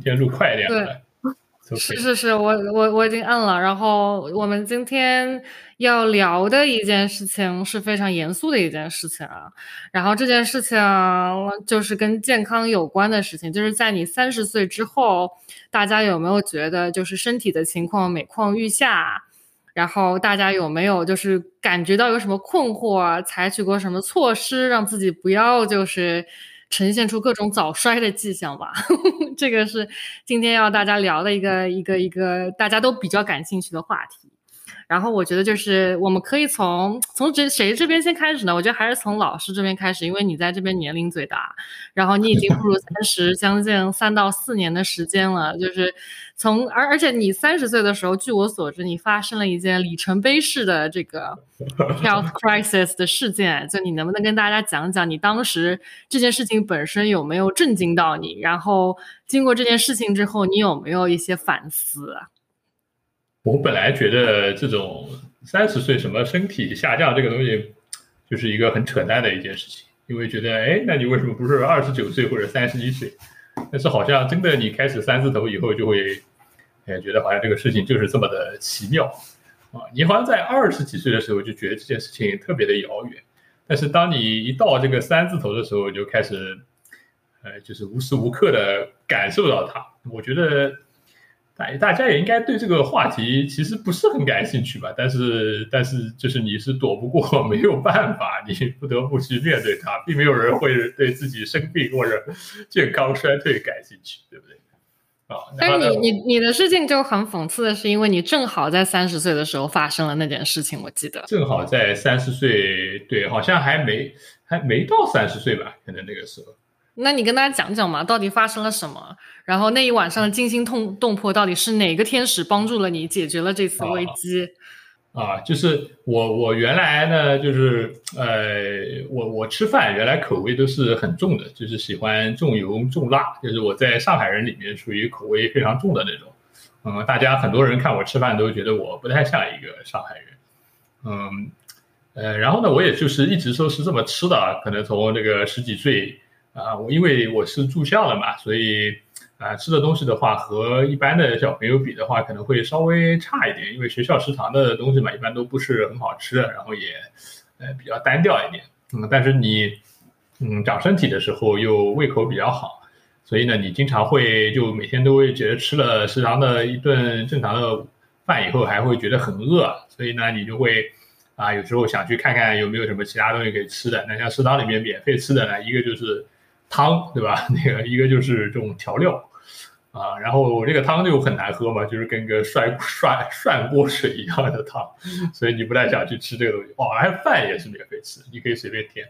今天录快一点。对。是是是，我我我已经摁了。然后我们今天要聊的一件事情是非常严肃的一件事情啊。然后这件事情就是跟健康有关的事情，就是在你三十岁之后，大家有没有觉得就是身体的情况每况愈下？然后大家有没有就是感觉到有什么困惑，采取过什么措施让自己不要就是。呈现出各种早衰的迹象吧，这个是今天要大家聊的一个一个一个大家都比较感兴趣的话题。然后我觉得就是我们可以从从这谁这边先开始呢？我觉得还是从老师这边开始，因为你在这边年龄最大，然后你已经步入三十，将近三到四年的时间了。就是从而而且你三十岁的时候，据我所知，你发生了一件里程碑式的这个 health crisis 的事件。就你能不能跟大家讲讲你当时这件事情本身有没有震惊到你？然后经过这件事情之后，你有没有一些反思？我本来觉得这种三十岁什么身体下降这个东西，就是一个很扯淡的一件事情，因为觉得哎，那你为什么不是二十九岁或者三十一岁？但是好像真的你开始三字头以后，就会哎觉得好像这个事情就是这么的奇妙啊！你好像在二十几岁的时候就觉得这件事情特别的遥远，但是当你一到这个三字头的时候，就开始呃就是无时无刻的感受到它。我觉得。大大家也应该对这个话题其实不是很感兴趣吧？但是但是就是你是躲不过，没有办法，你不得不去面对它，并没有人会对自己生病或者健康衰退感兴趣，对不对？啊！但是你你你的事情就很讽刺的是，因为你正好在三十岁的时候发生了那件事情，我记得正好在三十岁，对，好像还没还没到三十岁吧？可能那个时候。那你跟大家讲讲嘛，到底发生了什么？然后那一晚上的惊心动动魄，到底是哪个天使帮助了你解决了这次危机？啊，就是我我原来呢，就是呃，我我吃饭原来口味都是很重的，就是喜欢重油重辣，就是我在上海人里面属于口味非常重的那种。嗯，大家很多人看我吃饭都觉得我不太像一个上海人。嗯，呃，然后呢，我也就是一直都是这么吃的，可能从这个十几岁。啊，我因为我是住校的嘛，所以啊，吃的东西的话和一般的小朋友比的话，可能会稍微差一点。因为学校食堂的东西嘛，一般都不是很好吃，然后也呃比较单调一点。嗯，但是你嗯长身体的时候又胃口比较好，所以呢，你经常会就每天都会觉得吃了食堂的一顿正常的饭以后，还会觉得很饿，所以呢，你就会啊有时候想去看看有没有什么其他东西可以吃的。那像食堂里面免费吃的呢，一个就是。汤对吧？那个一个就是这种调料啊，然后这个汤就很难喝嘛，就是跟个涮涮涮锅水一样的汤，所以你不太想去吃这个东西。哦，还有饭也是免费吃，你可以随便添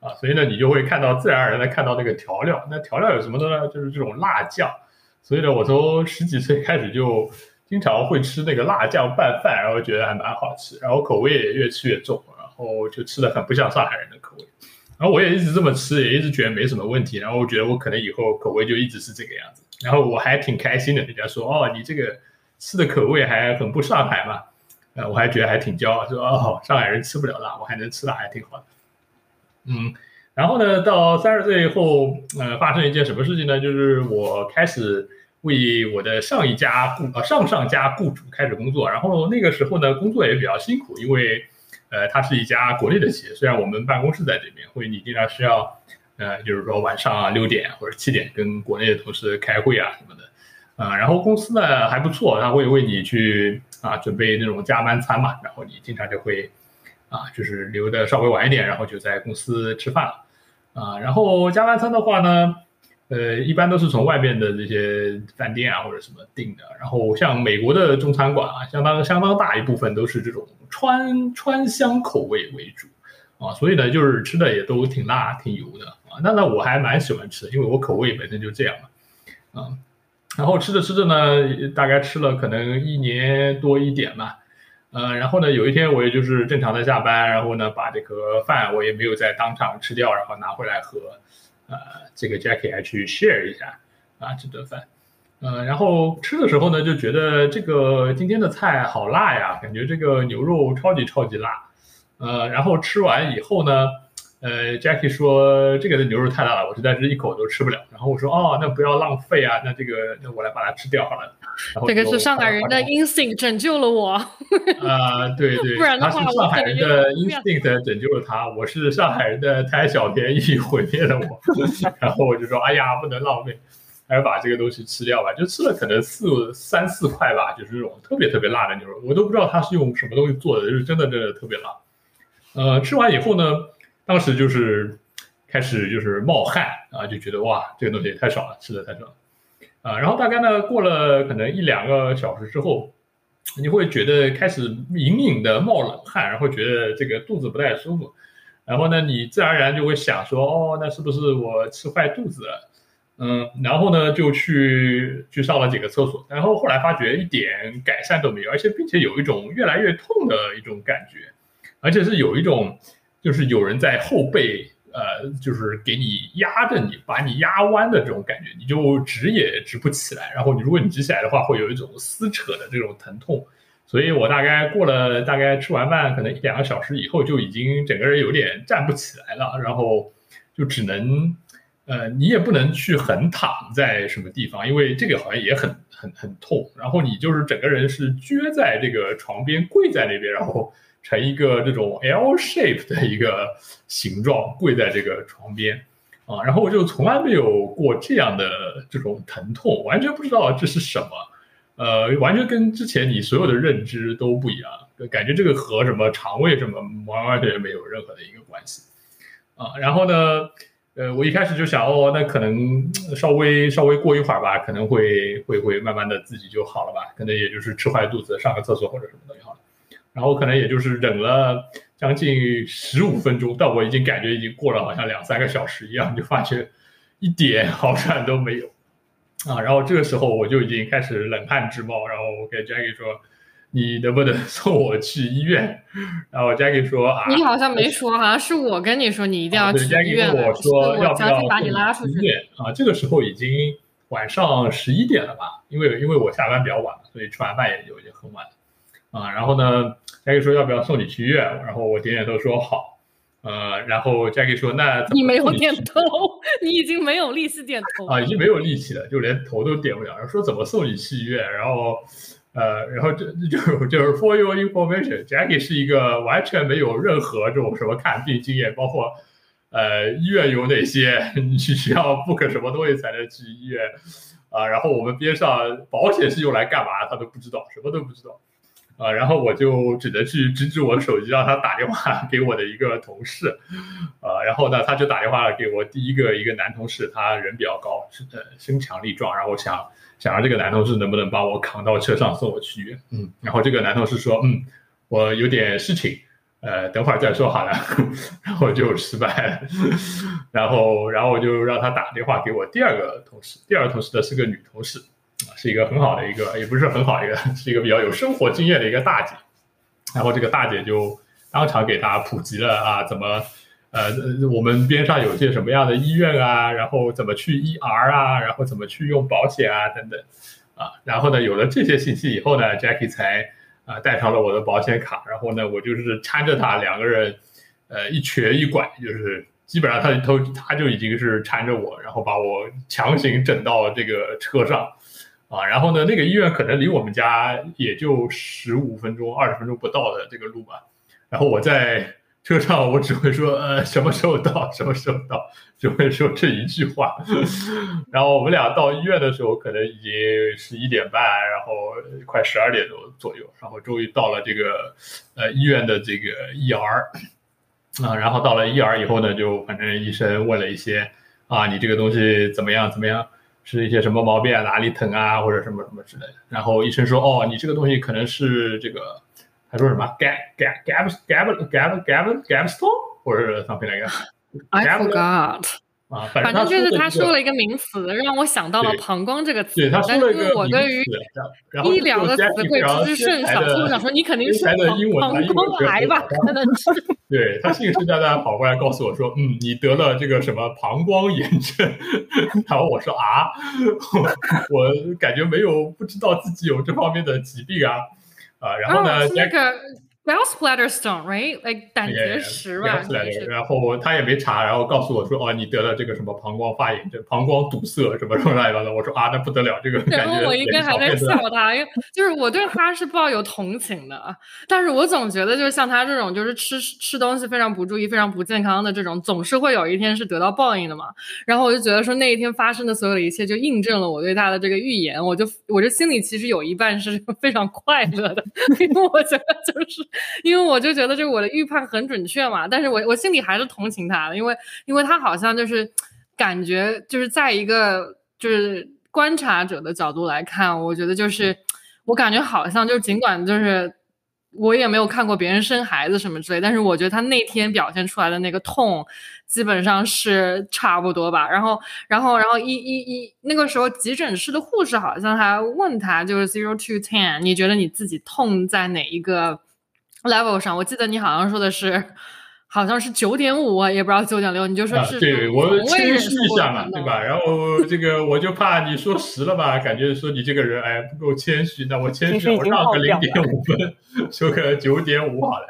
啊，所以呢，你就会看到自然而然的看到那个调料。那调料有什么呢？就是这种辣酱。所以呢，我从十几岁开始就经常会吃那个辣酱拌饭，然后觉得还蛮好吃，然后口味也越吃越重，然后就吃的很不像上海人的口味。然后我也一直这么吃，也一直觉得没什么问题。然后我觉得我可能以后口味就一直是这个样子。然后我还挺开心的，人家说哦，你这个吃的口味还很不上海嘛？呃，我还觉得还挺骄傲，说哦，上海人吃不了辣，我还能吃辣，还挺好的。嗯，然后呢，到三十岁以后，呃，发生一件什么事情呢？就是我开始为我的上一家雇呃上上家雇主开始工作。然后那个时候呢，工作也比较辛苦，因为。呃，它是一家国内的企业，虽然我们办公室在这边，会你经常需要，呃，就是说晚上啊六点或者七点跟国内的同事开会啊什么的，啊，然后公司呢还不错，他会为你去啊准备那种加班餐嘛，然后你经常就会，啊，就是留的稍微晚一点，然后就在公司吃饭了，啊，然后加班餐的话呢。呃，一般都是从外面的这些饭店啊或者什么订的，然后像美国的中餐馆啊，相当相当大一部分都是这种川川香口味为主啊，所以呢，就是吃的也都挺辣、挺油的啊。那那我还蛮喜欢吃的，因为我口味本身就这样嘛，啊。然后吃着吃着呢，大概吃了可能一年多一点吧，呃，然后呢，有一天我也就是正常的下班，然后呢，把这个饭我也没有在当场吃掉，然后拿回来喝。呃，这个 Jackie 还去 share 一下啊这顿饭，呃，然后吃的时候呢，就觉得这个今天的菜好辣呀，感觉这个牛肉超级超级辣，呃，然后吃完以后呢，呃，Jackie 说这个的牛肉太辣了，我实在是一口都吃不了。然后我说哦，那不要浪费啊，那这个那我来把它吃掉好了。这个是上海人的 instinct 拯救了我。啊，对对，不然的话，上海人的 instinct 拯救了他，我是上海人的贪小便宜 毁灭了我。然后我就说，哎呀，不能浪费，还是把这个东西吃掉吧。就吃了可能四三四块吧，就是这种特别特别辣的牛肉，我都不知道它是用什么东西做的，就是真的真的特别辣。呃，吃完以后呢，当时就是开始就是冒汗啊，就觉得哇，这个东西也太爽了，吃的太爽了。啊，然后大概呢，过了可能一两个小时之后，你会觉得开始隐隐的冒冷汗，然后觉得这个肚子不太舒服，然后呢，你自然而然就会想说，哦，那是不是我吃坏肚子了？嗯，然后呢，就去去上了几个厕所，然后后来发觉一点改善都没有，而且并且有一种越来越痛的一种感觉，而且是有一种就是有人在后背。呃，就是给你压着你，把你压弯的这种感觉，你就直也直不起来。然后你如果你直起来的话，会有一种撕扯的这种疼痛。所以我大概过了大概吃完饭，可能一两个小时以后，就已经整个人有点站不起来了。然后就只能，呃，你也不能去横躺在什么地方，因为这个好像也很很很痛。然后你就是整个人是撅在这个床边，跪在那边，然后。成一个这种 L shape 的一个形状，跪在这个床边，啊，然后我就从来没有过这样的这种疼痛，完全不知道这是什么，呃，完全跟之前你所有的认知都不一样，感觉这个和什么肠胃什么完完全全没有任何的一个关系，啊，然后呢，呃，我一开始就想，哦，那可能稍微稍微过一会儿吧，可能会会会慢慢的自己就好了吧，可能也就是吃坏肚子，上个厕所或者什么的。然后可能也就是忍了将近十五分钟，但我已经感觉已经过了好像两三个小时一样，就发觉一点好转都没有啊。然后这个时候我就已经开始冷汗直冒，然后我给 Jackie 说：“你能不能 送我去医院？”然后 Jackie 说：“啊，你好像没说，好像是我跟你说你一定要去医院。”我说：“要不要把你拉出去？”医院啊，这个时候已经晚上十一点了吧？因为因为我下班比较晚，所以吃完饭也就已经很晚了啊。然后呢？Jackie 说要不要送你去医院？然后我点点头说好。呃，然后 Jackie 说那你没有点头，你已经没有力气点头啊，已经没有力气了，就连头都点不了。说怎么送你去医院？然后呃，然后这就就是 For your information，Jackie 是一个完全没有任何这种什么看病经验，包括呃医院有哪些，你需要 book 什么东西才能去医院啊？然后我们边上保险是用来干嘛，他都不知道，什么都不知道。啊，然后我就只能去指指我手机，让他打电话 给我的一个同事，啊，然后呢，他就打电话给我第一个一个男同事，他人比较高，是呃身强力壮，然后想想让这个男同事能不能帮我扛到车上送我去医院，嗯，然后这个男同事说，嗯，我有点事情，呃，等会儿再说好了，然后就失败了，然后然后我就让他打电话给我第二个同事，第二个同事呢是个女同事。是一个很好的一个，也不是很好一个，是一个比较有生活经验的一个大姐。然后这个大姐就当场给他普及了啊，怎么呃，我们边上有些什么样的医院啊，然后怎么去 ER 啊，然后怎么去用保险啊等等啊。然后呢，有了这些信息以后呢，Jackie 才啊带上了我的保险卡。然后呢，我就是搀着他两个人，呃，一瘸一拐，就是基本上他都他就已经是搀着我，然后把我强行整到这个车上。啊，然后呢，那个医院可能离我们家也就十五分钟、二十分钟不到的这个路吧。然后我在车上，我只会说呃什么时候到，什么时候到，只会说这一句话。然后我们俩到医院的时候，可能已经十一点半，然后快十二点多左右，然后终于到了这个呃医院的这个 ER 啊。然后到了 ER 以后呢，就反正医生问了一些啊，你这个东西怎么样，怎么样？是一些什么毛病啊？哪里疼啊？或者什么什么之类的。然后医生说：“哦，你这个东西可能是这个，他说什么？gab gab gab gab gab gab gab stone，或者 something like that。I forgot。啊，反正就是他说了一个名词，让我想到了膀胱这个词。对，他说了一个我对于医疗的词汇知识甚少，所以我想说你肯定是膀胱癌吧？可能是。对他信誓旦旦跑过来告诉我说：“嗯，你得了这个什么膀胱炎症。”然后我说：“啊，我感觉没有，不知道自己有这方面的疾病啊。”啊，然后呢？那个。Bell splatter stone，right？like 胆结石吧。然后他也没查，然后告诉我说，哦，你得了这个什么膀胱发炎，这膀胱堵塞什么什么乱七八糟。我说啊，那不得了，这个。然后我应该还在笑他，因为就是我对他是抱有同情的，但是我总觉得就是像他这种，就是吃吃东西非常不注意、非常不健康的这种，总是会有一天是得到报应的嘛。然后我就觉得说那一天发生的所有的一切，就印证了我对他的这个预言。我就我这心里其实有一半是 非常快乐的，因为我觉得就是。因为我就觉得，就是我的预判很准确嘛，但是我我心里还是同情他的，因为因为他好像就是感觉就是在一个就是观察者的角度来看，我觉得就是我感觉好像就尽管就是我也没有看过别人生孩子什么之类，但是我觉得他那天表现出来的那个痛基本上是差不多吧。然后然后然后一一一那个时候急诊室的护士好像还问他，就是 zero to ten，你觉得你自己痛在哪一个？level 上，我记得你好像说的是，好像是九点五，也不知道九点六，你就说是对我谦虚一下嘛，对吧？然后这个我就怕你说十了吧，感觉说你这个人哎不够谦虚，那我谦虚，我让个零点五分，说个九点五好了。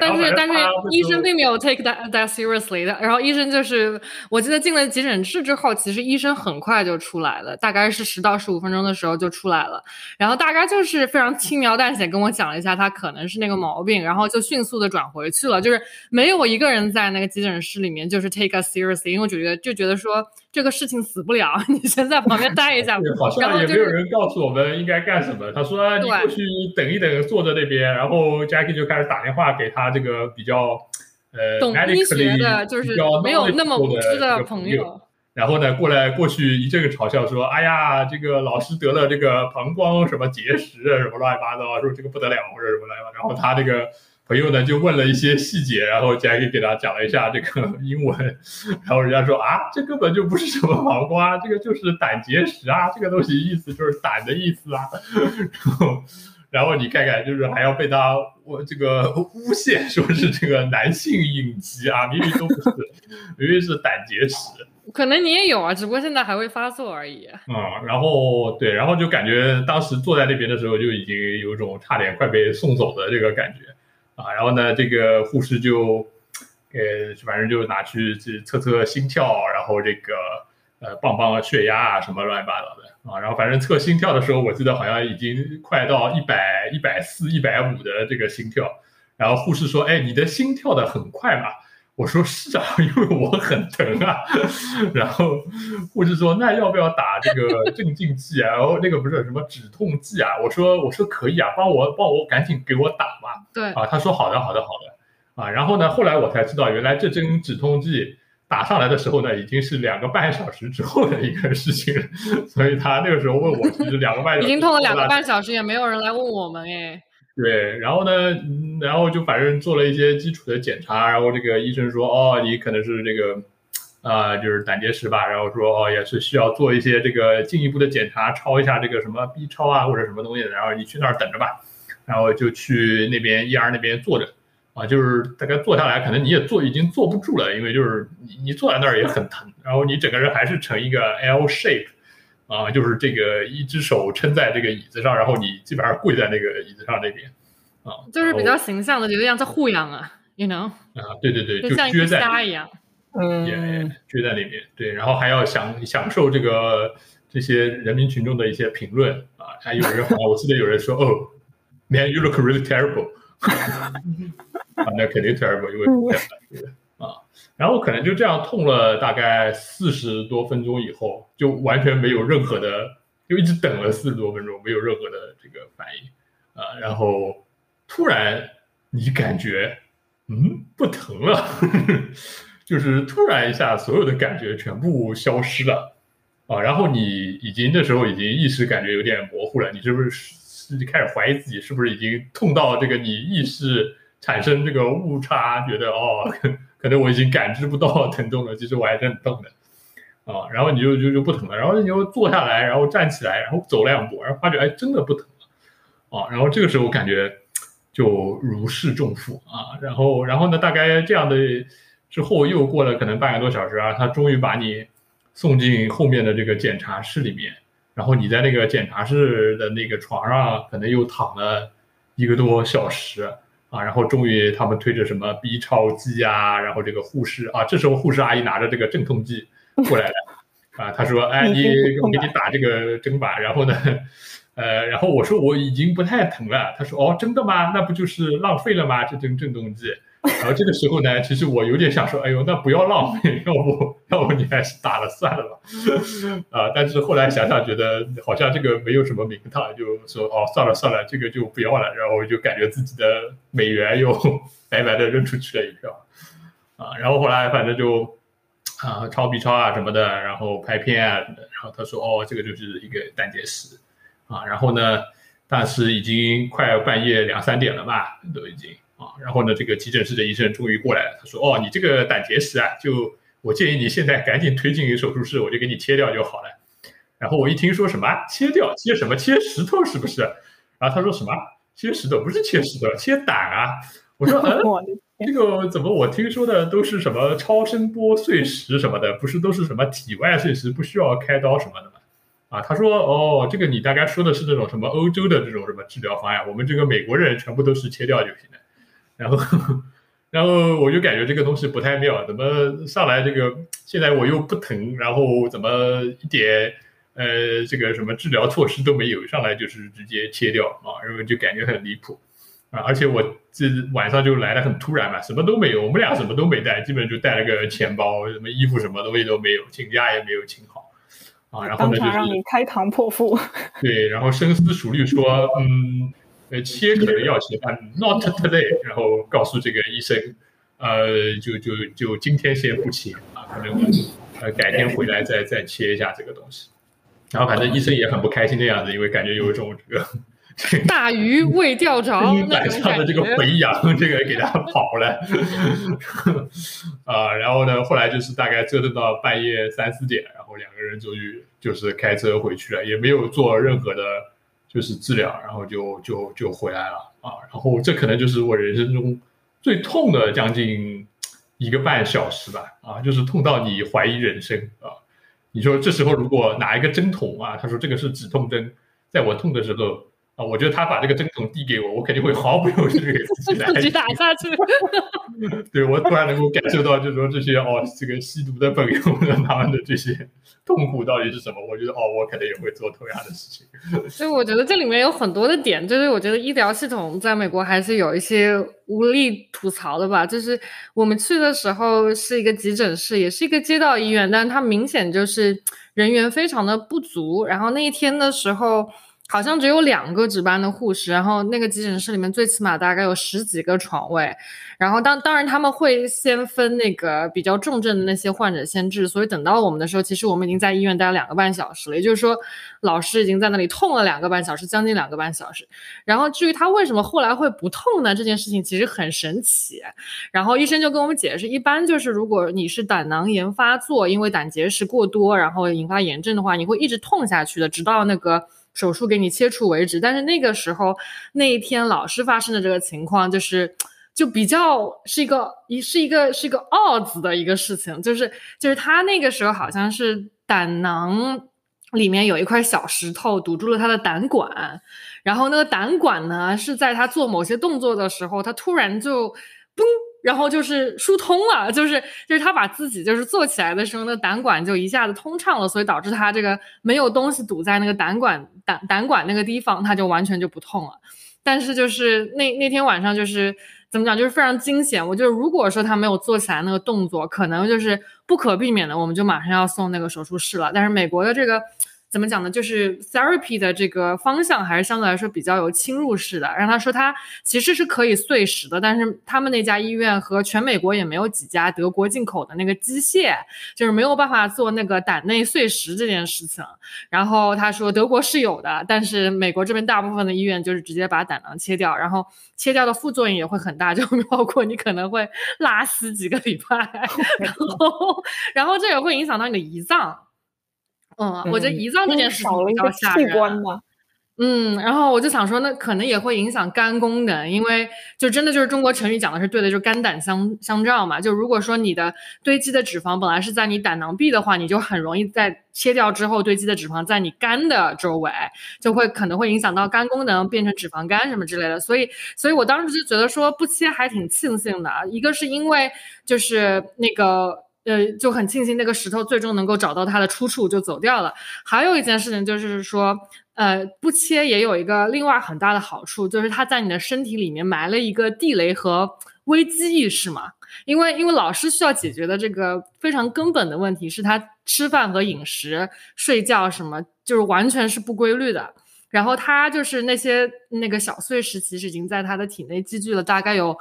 但是但是医生并没有 take that that seriously 的，然后医生就是我记得进了急诊室之后，其实医生很快就出来了，大概是十到十五分钟的时候就出来了，然后大概就是非常轻描淡写跟我讲了一下他可能是那个毛病，然后就迅速的转回去了，就是没有一个人在那个急诊室里面就是 take us seriously，因为我觉得就觉得说。这个事情死不了，你先在旁边待一下。好像也没有人告诉我们应该干什么。他说：“你过去等一等，坐在那边。”然后 Jackie 就开始打电话给他这个比较呃懂医学的，就是没有那么无知的朋友。然后呢，过来过去一阵嘲笑说：“哎呀，这个老师得了这个膀胱什么结石，什么乱七八糟，说这个不得了，或者什么乱七八糟。”然后他这个。朋友呢就问了一些细节，然后 Jackie 给他讲了一下这个英文，然后人家说啊，这根本就不是什么黄瓜，这个就是胆结石啊，这个东西意思就是胆的意思啊。然后，然后你看看，就是还要被他我这个诬陷，说是这个男性隐疾啊，明明都不是，明明是胆结石。可能你也有啊，只不过现在还会发作而已。嗯，然后对，然后就感觉当时坐在那边的时候，就已经有一种差点快被送走的这个感觉。啊，然后呢，这个护士就，呃，反正就拿去去测测心跳，然后这个呃，磅磅血压啊，什么乱七八糟的啊。然后反正测心跳的时候，我记得好像已经快到一百一百四、一百五的这个心跳。然后护士说：“哎，你的心跳的很快嘛？”我说：“是啊，因为我很疼啊。”然后护士说：“那要不要打这个镇静剂啊？然后那个不是什么止痛剂啊？”我说：“我说可以啊，帮我帮我赶紧给我打吧。”对啊，他说：“好的，好的，好的。”啊，然后呢，后来我才知道，原来这针止痛剂打上来的时候呢，已经是两个半小时之后的一个事情了。所以他那个时候问我，其实两个半小时已经痛了两个半小时，也没有人来问我们哎。对，然后呢，然后就反正做了一些基础的检查，然后这个医生说，哦，你可能是这个，啊，就是胆结石吧，然后说，哦，也是需要做一些这个进一步的检查，抄一下这个什么 B 超啊或者什么东西的，然后你去那儿等着吧，然后就去那边 ER 那边坐着，啊，就是大概坐下来，可能你也坐已经坐不住了，因为就是你你坐在那儿也很疼，然后你整个人还是成一个 L shape。啊，就是这个一只手撑在这个椅子上，然后你基本上跪在那个椅子上那边，啊，就是比较形象的，就像在护养啊，you know？啊，对对对，就像撅在一样，嗯，撅在那边，对，然后还要享享受这个这些人民群众的一些评论啊，还有人好像我记得有人说，哦，man，you look really terrible，啊，那肯定 terrible，因为啊。然后可能就这样痛了大概四十多分钟以后，就完全没有任何的，就一直等了四十多分钟，没有任何的这个反应，啊，然后突然你感觉，嗯，不疼了呵呵，就是突然一下所有的感觉全部消失了，啊，然后你已经那时候已经意识感觉有点模糊了，你是不是是开始怀疑自己是不是已经痛到这个你意识产生这个误差，觉得哦。可能我已经感知不到疼痛了，其实我还是很痛的，啊，然后你就就就不疼了，然后你就坐下来，然后站起来，然后走两步，然后发觉哎，真的不疼了，啊，然后这个时候感觉就如释重负啊，然后然后呢，大概这样的之后又过了可能半个多小时啊，他终于把你送进后面的这个检查室里面，然后你在那个检查室的那个床上可能又躺了一个多小时。啊，然后终于他们推着什么 B 超机啊，然后这个护士啊，这时候护士阿姨拿着这个镇痛剂过来了，啊，她说，哎，你我给你打这个针吧，然后呢，呃，然后我说我已经不太疼了，她说，哦，真的吗？那不就是浪费了吗？这针镇痛剂。然后这个时候呢，其实我有点想说，哎呦，那不要浪费，要不要不你还是打了算了吧。啊，但是后来想想，觉得好像这个没有什么名堂，就说哦，算了算了，这个就不要了。然后就感觉自己的美元又 白白的扔出去了一票。啊，然后后来反正就啊抄 B 超啊什么的，然后拍片啊，然后他说哦，这个就是一个胆结石啊。然后呢，但是已经快半夜两三点了吧，都已经。啊，然后呢，这个急诊室的医生终于过来了。他说：“哦，你这个胆结石啊，就我建议你现在赶紧推进手术室，我就给你切掉就好了。”然后我一听说什么切掉，切什么？切石头是不是？然后他说什么？切石头不是切石头，切胆啊！我说：“ 嗯，这个怎么我听说的都是什么超声波碎石什么的，不是都是什么体外碎石，不需要开刀什么的吗？”啊，他说：“哦，这个你大概说的是那种什么欧洲的这种什么治疗方案，我们这个美国人全部都是切掉就行了。”然后，然后我就感觉这个东西不太妙，怎么上来这个现在我又不疼，然后怎么一点呃这个什么治疗措施都没有，上来就是直接切掉啊，然后就感觉很离谱啊！而且我这晚上就来的很突然嘛，什么都没有，我们俩什么都没带，基本就带了个钱包，什么衣服什么东西都没有，请假也没有请好啊。然后呢，就是让你开膛破腹。对，然后深思熟虑说，嗯。呃，切可能要切，但 not today。然后告诉这个医生，呃，就就就今天先不切啊，可能呃改天回来再再切一下这个东西。然后反正医生也很不开心的样子，因为感觉有一种这个 大鱼未钓着，晚上的这个肥羊这个给他跑了 啊。然后呢，后来就是大概折腾到半夜三四点，然后两个人终于就是开车回去了，也没有做任何的。就是治疗，然后就就就回来了啊！然后这可能就是我人生中最痛的将近一个半小时吧啊！就是痛到你怀疑人生啊！你说这时候如果拿一个针筒啊，他说这个是止痛针，在我痛的时候。啊，我觉得他把这个针筒递给我，我肯定会毫不犹豫给自己 自己打下去。对我突然能够感受到，就是说这些哦，这个吸毒的朋友们他们的这些痛苦到底是什么？我觉得哦，我可能也会做同样的事情。所以我觉得这里面有很多的点，就是我觉得医疗系统在美国还是有一些无力吐槽的吧。就是我们去的时候是一个急诊室，也是一个街道医院，但是它明显就是人员非常的不足。然后那一天的时候。好像只有两个值班的护士，然后那个急诊室里面最起码大概有十几个床位，然后当当然他们会先分那个比较重症的那些患者先治，所以等到我们的时候，其实我们已经在医院待了两个半小时了，也就是说老师已经在那里痛了两个半小时，将近两个半小时。然后至于他为什么后来会不痛呢？这件事情其实很神奇。然后医生就跟我们解释，一般就是如果你是胆囊炎发作，因为胆结石过多，然后引发炎症的话，你会一直痛下去的，直到那个。手术给你切除为止，但是那个时候那一天老师发生的这个情况，就是就比较是一个一是一个是一个 odds 的一个事情，就是就是他那个时候好像是胆囊里面有一块小石头堵住了他的胆管，然后那个胆管呢是在他做某些动作的时候，他突然就嘣。然后就是疏通了，就是就是他把自己就是坐起来的时候，那胆管就一下子通畅了，所以导致他这个没有东西堵在那个胆管胆胆管那个地方，他就完全就不痛了。但是就是那那天晚上就是怎么讲，就是非常惊险。我就如果说他没有做起来那个动作，可能就是不可避免的，我们就马上要送那个手术室了。但是美国的这个。怎么讲呢？就是 therapy 的这个方向还是相对来说比较有侵入式的。让他说他其实是可以碎石的，但是他们那家医院和全美国也没有几家德国进口的那个机械，就是没有办法做那个胆内碎石这件事情。然后他说德国是有的，但是美国这边大部分的医院就是直接把胆囊切掉，然后切掉的副作用也会很大，就 包括你可能会拉稀几个礼拜，然后然后这也会影响到你的胰脏。嗯，我觉得胰脏这件事情比较吓人。嗯，然后我就想说，那可能也会影响肝功能，因为就真的就是中国成语讲的是对的，就肝胆相相照嘛。就如果说你的堆积的脂肪本来是在你胆囊壁的话，你就很容易在切掉之后堆积的脂肪在你肝的周围，就会可能会影响到肝功能，变成脂肪肝什么之类的。所以，所以我当时就觉得说不切还挺庆幸的，一个是因为就是那个。呃，就很庆幸那个石头最终能够找到它的出处，就走掉了。还有一件事情就是说，呃，不切也有一个另外很大的好处，就是它在你的身体里面埋了一个地雷和危机意识嘛。因为因为老师需要解决的这个非常根本的问题是他吃饭和饮食、睡觉什么，就是完全是不规律的。然后他就是那些那个小碎石，其实已经在他的体内积聚了大概有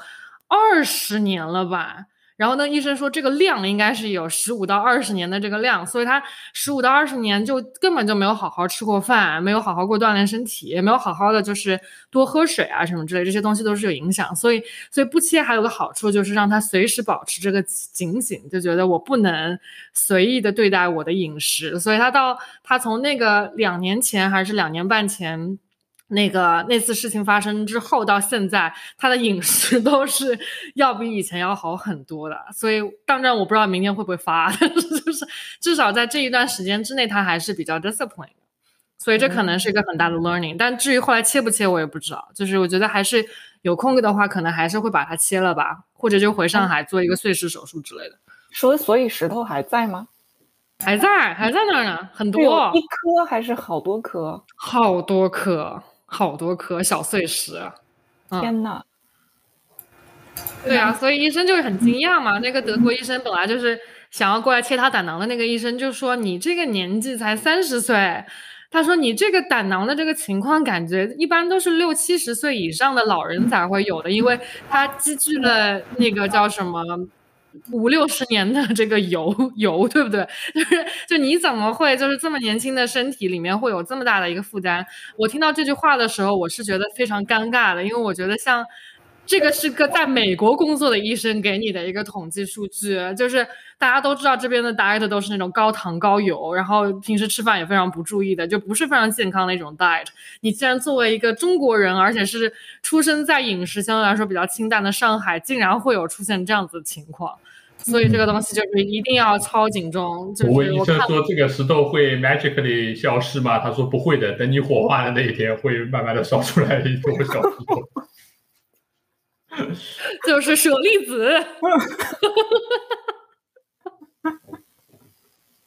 二十年了吧。然后呢，医生说这个量应该是有十五到二十年的这个量，所以他十五到二十年就根本就没有好好吃过饭，没有好好过锻炼身体，也没有好好的就是多喝水啊什么之类，这些东西都是有影响。所以，所以不切还有个好处就是让他随时保持这个警醒，就觉得我不能随意的对待我的饮食。所以他到他从那个两年前还是两年半前。那个那次事情发生之后到现在，他的饮食 都是要比以前要好很多的。所以当然我不知道明天会不会发，但是就是至少在这一段时间之内，他还是比较 disciplined。所以这可能是一个很大的 learning。但至于后来切不切，我也不知道。就是我觉得还是有空的话，可能还是会把它切了吧，或者就回上海做一个碎石手术之类的。说，所以石头还在吗？还在，还在那儿呢，很多。一颗还是好多颗？好多颗。好多颗小碎石，天呐！对啊，所以医生就是很惊讶嘛。那个德国医生本来就是想要过来切他胆囊的那个医生就说：“你这个年纪才三十岁，他说你这个胆囊的这个情况，感觉一般都是六七十岁以上的老人才会有的，因为他积聚了那个叫什么。”五六十年的这个油 油，对不对？就是就你怎么会就是这么年轻的身体里面会有这么大的一个负担？我听到这句话的时候，我是觉得非常尴尬的，因为我觉得像。这个是个在美国工作的医生给你的一个统计数据，就是大家都知道这边的 diet 都是那种高糖高油，然后平时吃饭也非常不注意的，就不是非常健康的一种 diet。你既然作为一个中国人，而且是出生在饮食相对来说比较清淡的上海，竟然会有出现这样子的情况，所以这个东西就是一定要敲警钟。我问医生说这个石头会 magically 消失吗？他说不会的，等你火化的那一天会慢慢的烧出来一坨小石头。就是舍利子，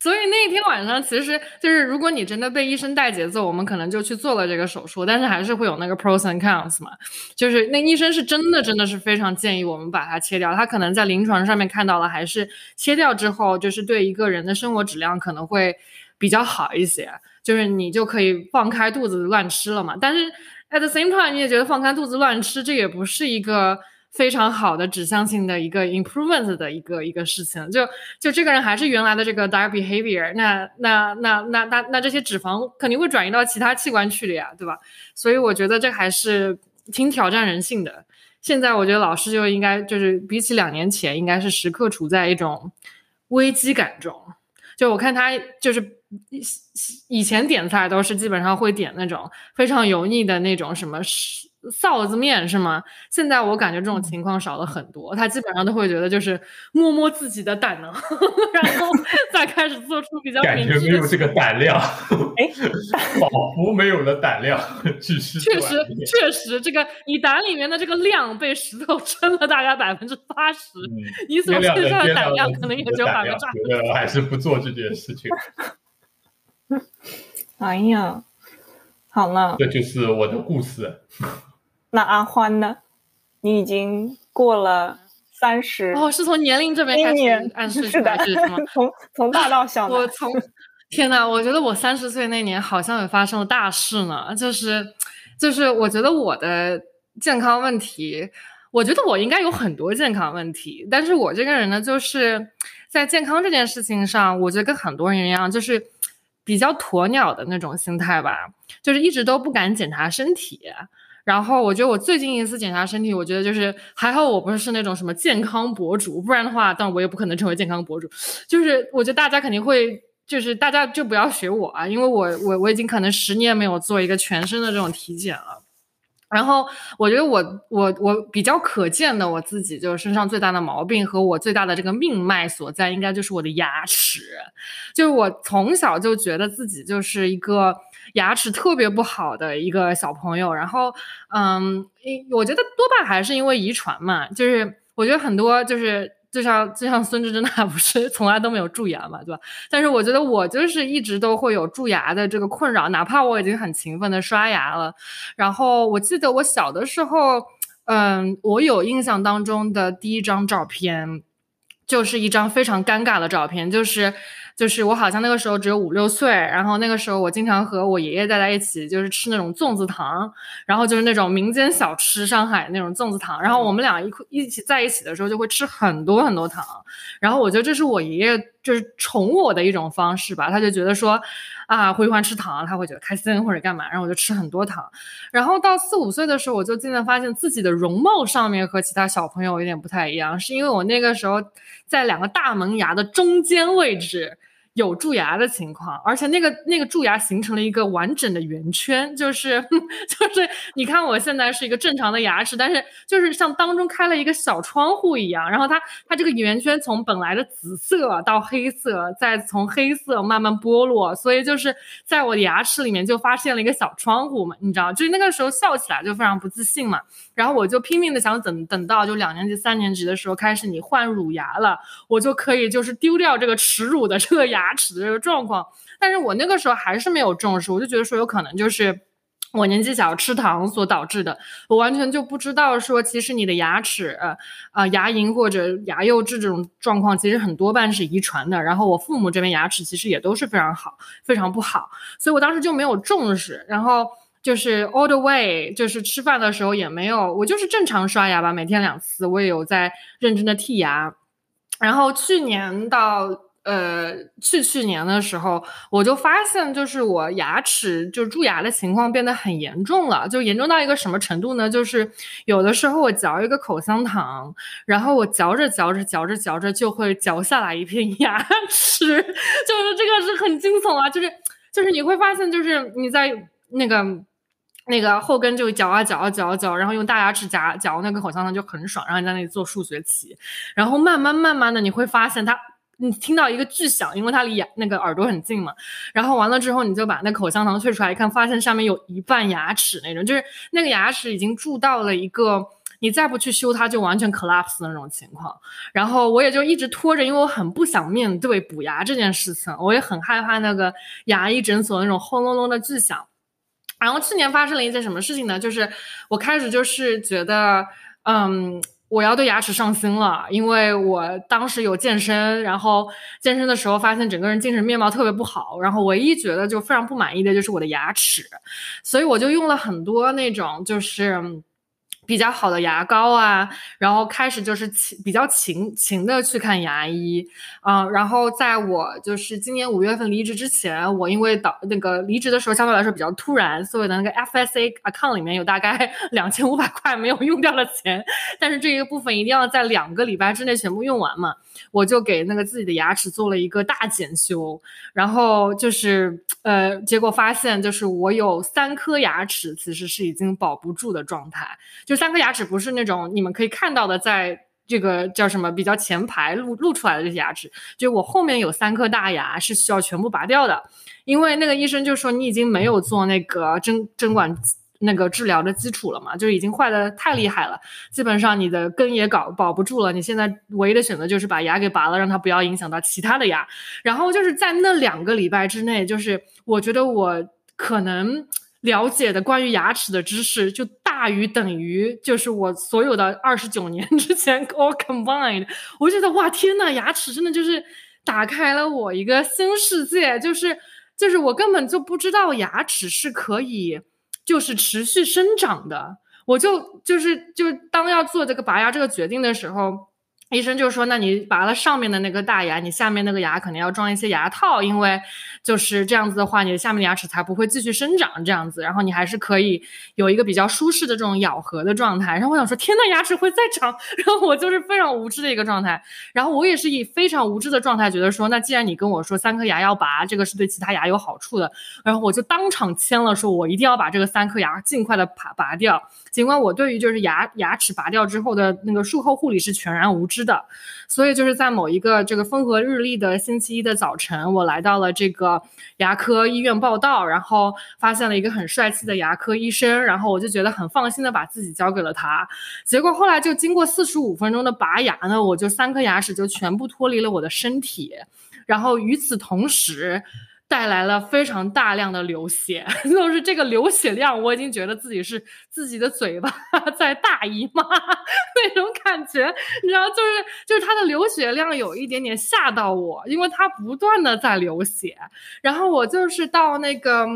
所以那天晚上，其实就是如果你真的被医生带节奏，我们可能就去做了这个手术，但是还是会有那个 pros and cons 嘛。就是那医生是真的真的是非常建议我们把它切掉，他可能在临床上面看到了，还是切掉之后，就是对一个人的生活质量可能会比较好一些，就是你就可以放开肚子乱吃了嘛。但是。At the same time，你也觉得放开肚子乱吃，这也不是一个非常好的指向性的一个 improvement 的一个一个事情。就就这个人还是原来的这个 diet behavior，那那那那那那这些脂肪肯定会转移到其他器官去的呀，对吧？所以我觉得这还是挺挑战人性的。现在我觉得老师就应该就是比起两年前，应该是时刻处在一种危机感中。就我看他就是。以前点菜都是基本上会点那种非常油腻的那种什么臊子面是吗？现在我感觉这种情况少了很多，他基本上都会觉得就是摸摸自己的胆囊，然后 再开始做出比较感觉没有这个胆量，哎，仿佛没有了胆量去吃。确实，确实，这个你胆里面的这个量被石头撑了大概百分之八十，你所剩下的胆量可能也只有百分之二十。还是不做这件事情。哎呀，好了，这就是我的故事。那阿欢呢？你已经过了三十哦，是从年龄这边开始？从从大到小，我从天呐，我觉得我三十岁那年好像也发生了大事呢，就是就是我觉得我的健康问题，我觉得我应该有很多健康问题，但是我这个人呢，就是在健康这件事情上，我觉得跟很多人一样，就是。比较鸵鸟的那种心态吧，就是一直都不敢检查身体。然后我觉得我最近一次检查身体，我觉得就是还好我不是那种什么健康博主，不然的话，但我也不可能成为健康博主。就是我觉得大家肯定会就是大家就不要学我啊，因为我我我已经可能十年没有做一个全身的这种体检了。然后我觉得我我我比较可见的我自己就是身上最大的毛病和我最大的这个命脉所在，应该就是我的牙齿。就是我从小就觉得自己就是一个牙齿特别不好的一个小朋友。然后，嗯，我觉得多半还是因为遗传嘛。就是我觉得很多就是。就像就像孙志珍他不是从来都没有蛀牙嘛，对吧？但是我觉得我就是一直都会有蛀牙的这个困扰，哪怕我已经很勤奋的刷牙了。然后我记得我小的时候，嗯，我有印象当中的第一张照片，就是一张非常尴尬的照片，就是。就是我好像那个时候只有五六岁，然后那个时候我经常和我爷爷待在一起，就是吃那种粽子糖，然后就是那种民间小吃，上海那种粽子糖，然后我们俩一块一起在一起的时候就会吃很多很多糖，然后我觉得这是我爷爷就是宠我的一种方式吧，他就觉得说啊辉欢吃糖他会觉得开心或者干嘛，然后我就吃很多糖，然后到四五岁的时候我就渐渐发现自己的容貌上面和其他小朋友有点不太一样，是因为我那个时候在两个大门牙的中间位置。有蛀牙的情况，而且那个那个蛀牙形成了一个完整的圆圈，就是 就是你看我现在是一个正常的牙齿，但是就是像当中开了一个小窗户一样，然后它它这个圆圈从本来的紫色到黑色，再从黑色慢慢剥落，所以就是在我的牙齿里面就发现了一个小窗户嘛，你知道，就是那个时候笑起来就非常不自信嘛，然后我就拼命的想等等到就两年级三年级的时候开始你换乳牙了，我就可以就是丢掉这个耻辱的这个牙。牙齿的这个状况，但是我那个时候还是没有重视，我就觉得说有可能就是我年纪小吃糖所导致的，我完全就不知道说其实你的牙齿啊牙龈或者牙釉质这种状况其实很多半是遗传的，然后我父母这边牙齿其实也都是非常好，非常不好，所以我当时就没有重视，然后就是 all the way，就是吃饭的时候也没有，我就是正常刷牙吧，每天两次，我也有在认真的剔牙，然后去年到。呃，去去年的时候，我就发现，就是我牙齿就蛀牙的情况变得很严重了，就严重到一个什么程度呢？就是有的时候我嚼一个口香糖，然后我嚼着嚼着嚼着嚼着就会嚼下来一片 牙齿，就是这个是很惊悚啊！就是就是你会发现，就是你在那个那个后跟就嚼啊嚼啊嚼啊嚼，然后用大牙齿夹嚼那个口香糖就很爽，然后你在那里做数学题，然后慢慢慢慢的你会发现它。你听到一个巨响，因为它离牙那个耳朵很近嘛，然后完了之后，你就把那口香糖退出来一看，发现上面有一半牙齿那种，就是那个牙齿已经蛀到了一个你再不去修它就完全 collapse 的那种情况。然后我也就一直拖着，因为我很不想面对补牙这件事情，我也很害怕那个牙医诊所那种轰隆隆的巨响。然后去年发生了一件什么事情呢？就是我开始就是觉得，嗯。我要对牙齿上心了，因为我当时有健身，然后健身的时候发现整个人精神面貌特别不好，然后唯一觉得就非常不满意的就是我的牙齿，所以我就用了很多那种就是。比较好的牙膏啊，然后开始就是勤比较勤勤的去看牙医啊，然后在我就是今年五月份离职之前，我因为导那个离职的时候相对来说比较突然，所以的那个 FSA account 里面有大概 两千五百块没有用掉的钱，但是这一个部分一定要在两个礼拜之内全部用完嘛，我就给那个自己的牙齿做了一个大检修，然后就是呃，结果发现就是我有三颗牙齿其实是已经保不住的状态，就。三颗牙齿不是那种你们可以看到的，在这个叫什么比较前排露露出来的这些牙齿，就我后面有三颗大牙是需要全部拔掉的，因为那个医生就说你已经没有做那个针针管那个治疗的基础了嘛，就已经坏的太厉害了，基本上你的根也搞保不住了，你现在唯一的选择就是把牙给拔了，让它不要影响到其他的牙。然后就是在那两个礼拜之内，就是我觉得我可能。了解的关于牙齿的知识就大于等于，就是我所有的二十九年 之前 all combined。我觉得哇天呐，牙齿真的就是打开了我一个新世界，就是就是我根本就不知道牙齿是可以就是持续生长的。我就就是就当要做这个拔牙这个决定的时候。医生就说：“那你拔了上面的那个大牙，你下面那个牙可能要装一些牙套，因为就是这样子的话，你的下面的牙齿才不会继续生长这样子。然后你还是可以有一个比较舒适的这种咬合的状态。然后我想说，天呐，牙齿会再长！然后我就是非常无知的一个状态。然后我也是以非常无知的状态，觉得说，那既然你跟我说三颗牙要拔，这个是对其他牙有好处的，然后我就当场签了，说我一定要把这个三颗牙尽快的拔拔掉。尽管我对于就是牙牙齿拔掉之后的那个术后护理是全然无知。”是的，所以就是在某一个这个风和日丽的星期一的早晨，我来到了这个牙科医院报道，然后发现了一个很帅气的牙科医生，然后我就觉得很放心的把自己交给了他。结果后来就经过四十五分钟的拔牙呢，我就三颗牙齿就全部脱离了我的身体，然后与此同时。带来了非常大量的流血，就是这个流血量，我已经觉得自己是自己的嘴巴 在大姨妈 那种感觉，你知道，就是就是它的流血量有一点点吓到我，因为它不断的在流血，然后我就是到那个，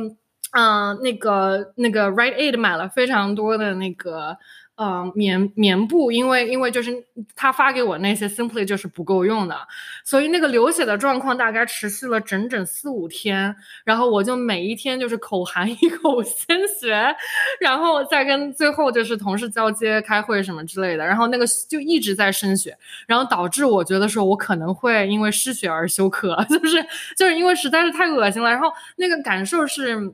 嗯，那个那个 Right Aid 买了非常多的那个。嗯，棉棉布，因为因为就是他发给我那些 simply 就是不够用的，所以那个流血的状况大概持续了整整四五天，然后我就每一天就是口含一口鲜血，然后再跟最后就是同事交接开会什么之类的，然后那个就一直在渗血，然后导致我觉得说我可能会因为失血而休克，就是就是因为实在是太恶心了，然后那个感受是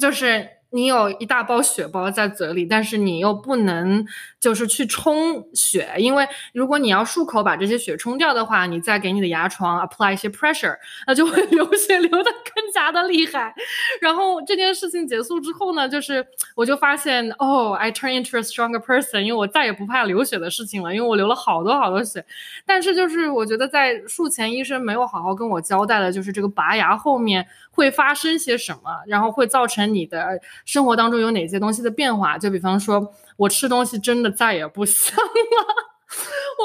就是。你有一大包血包在嘴里，但是你又不能就是去冲血，因为如果你要漱口把这些血冲掉的话，你再给你的牙床 apply 一些 pressure，那就会 流血流的更加的厉害。然后这件事情结束之后呢，就是我就发现哦，I turn into a stronger person，因为我再也不怕流血的事情了，因为我流了好多好多血。但是就是我觉得在术前医生没有好好跟我交代的，就是这个拔牙后面会发生些什么，然后会造成你的。生活当中有哪些东西的变化？就比方说，我吃东西真的再也不香了。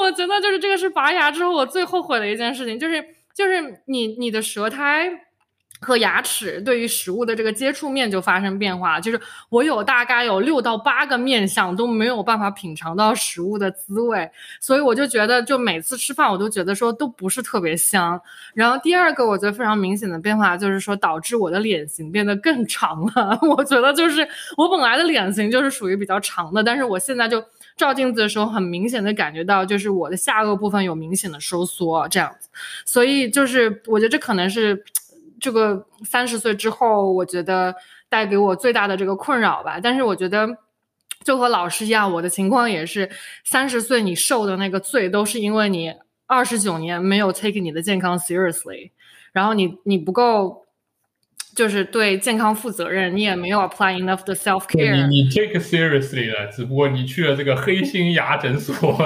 我觉得就是这个是拔牙之后我最后悔的一件事情，就是就是你你的舌苔。和牙齿对于食物的这个接触面就发生变化，就是我有大概有六到八个面相都没有办法品尝到食物的滋味，所以我就觉得，就每次吃饭我都觉得说都不是特别香。然后第二个我觉得非常明显的变化就是说，导致我的脸型变得更长了。我觉得就是我本来的脸型就是属于比较长的，但是我现在就照镜子的时候很明显的感觉到，就是我的下颚部分有明显的收缩这样子。所以就是我觉得这可能是。这个三十岁之后，我觉得带给我最大的这个困扰吧。但是我觉得，就和老师一样，我的情况也是三十岁，你受的那个罪都是因为你二十九年没有 take 你的健康 seriously，然后你你不够。就是对健康负责任，你也没有 apply enough 的 self care。你你 take seriously 了，只不过你去了这个黑心牙诊所。哦，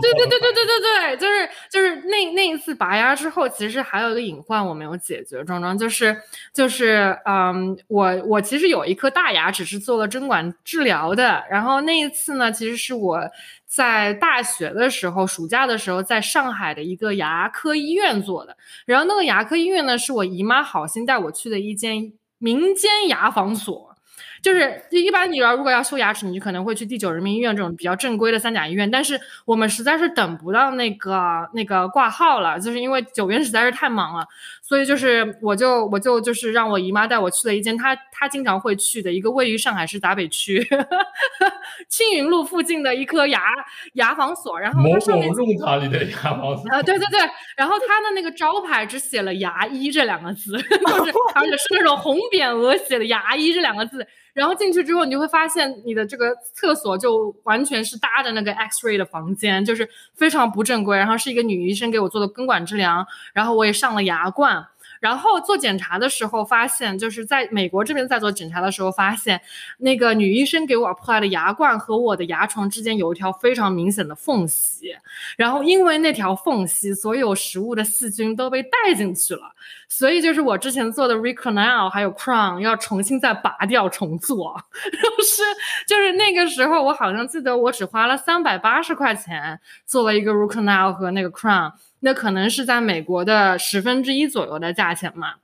对对对对对对对，就是就是那那一次拔牙之后，其实还有一个隐患我没有解决，壮壮就是就是嗯，我我其实有一颗大牙，只是做了针管治疗的。然后那一次呢，其实是我。在大学的时候，暑假的时候，在上海的一个牙科医院做的。然后那个牙科医院呢，是我姨妈好心带我去的一间民间牙防所。就是一般你要如果要修牙齿，你就可能会去第九人民医院这种比较正规的三甲医院。但是我们实在是等不到那个那个挂号了，就是因为九院实在是太忙了，所以就是我就我就就是让我姨妈带我去了一间她她经常会去的一个位于上海市闸北区 青云路附近的一颗牙牙防所。然后某某弄堂里的牙防所啊，对对对。然后他的那个招牌只写了牙医这两个字，就是而且是那种红匾额写的牙医这两个字。然后进去之后，你就会发现你的这个厕所就完全是搭着那个 X-ray 的房间，就是非常不正规。然后是一个女医生给我做的根管治疗，然后我也上了牙冠。然后做检查的时候发现，就是在美国这边在做检查的时候发现，那个女医生给我 apply 的牙冠和我的牙床之间有一条非常明显的缝隙，然后因为那条缝隙，所有食物的细菌都被带进去了，所以就是我之前做的 recanal 还有 crown 要重新再拔掉重做，就是就是那个时候我好像记得我只花了三百八十块钱做了一个 recanal 和那个 crown。那可能是在美国的十分之一左右的价钱嘛，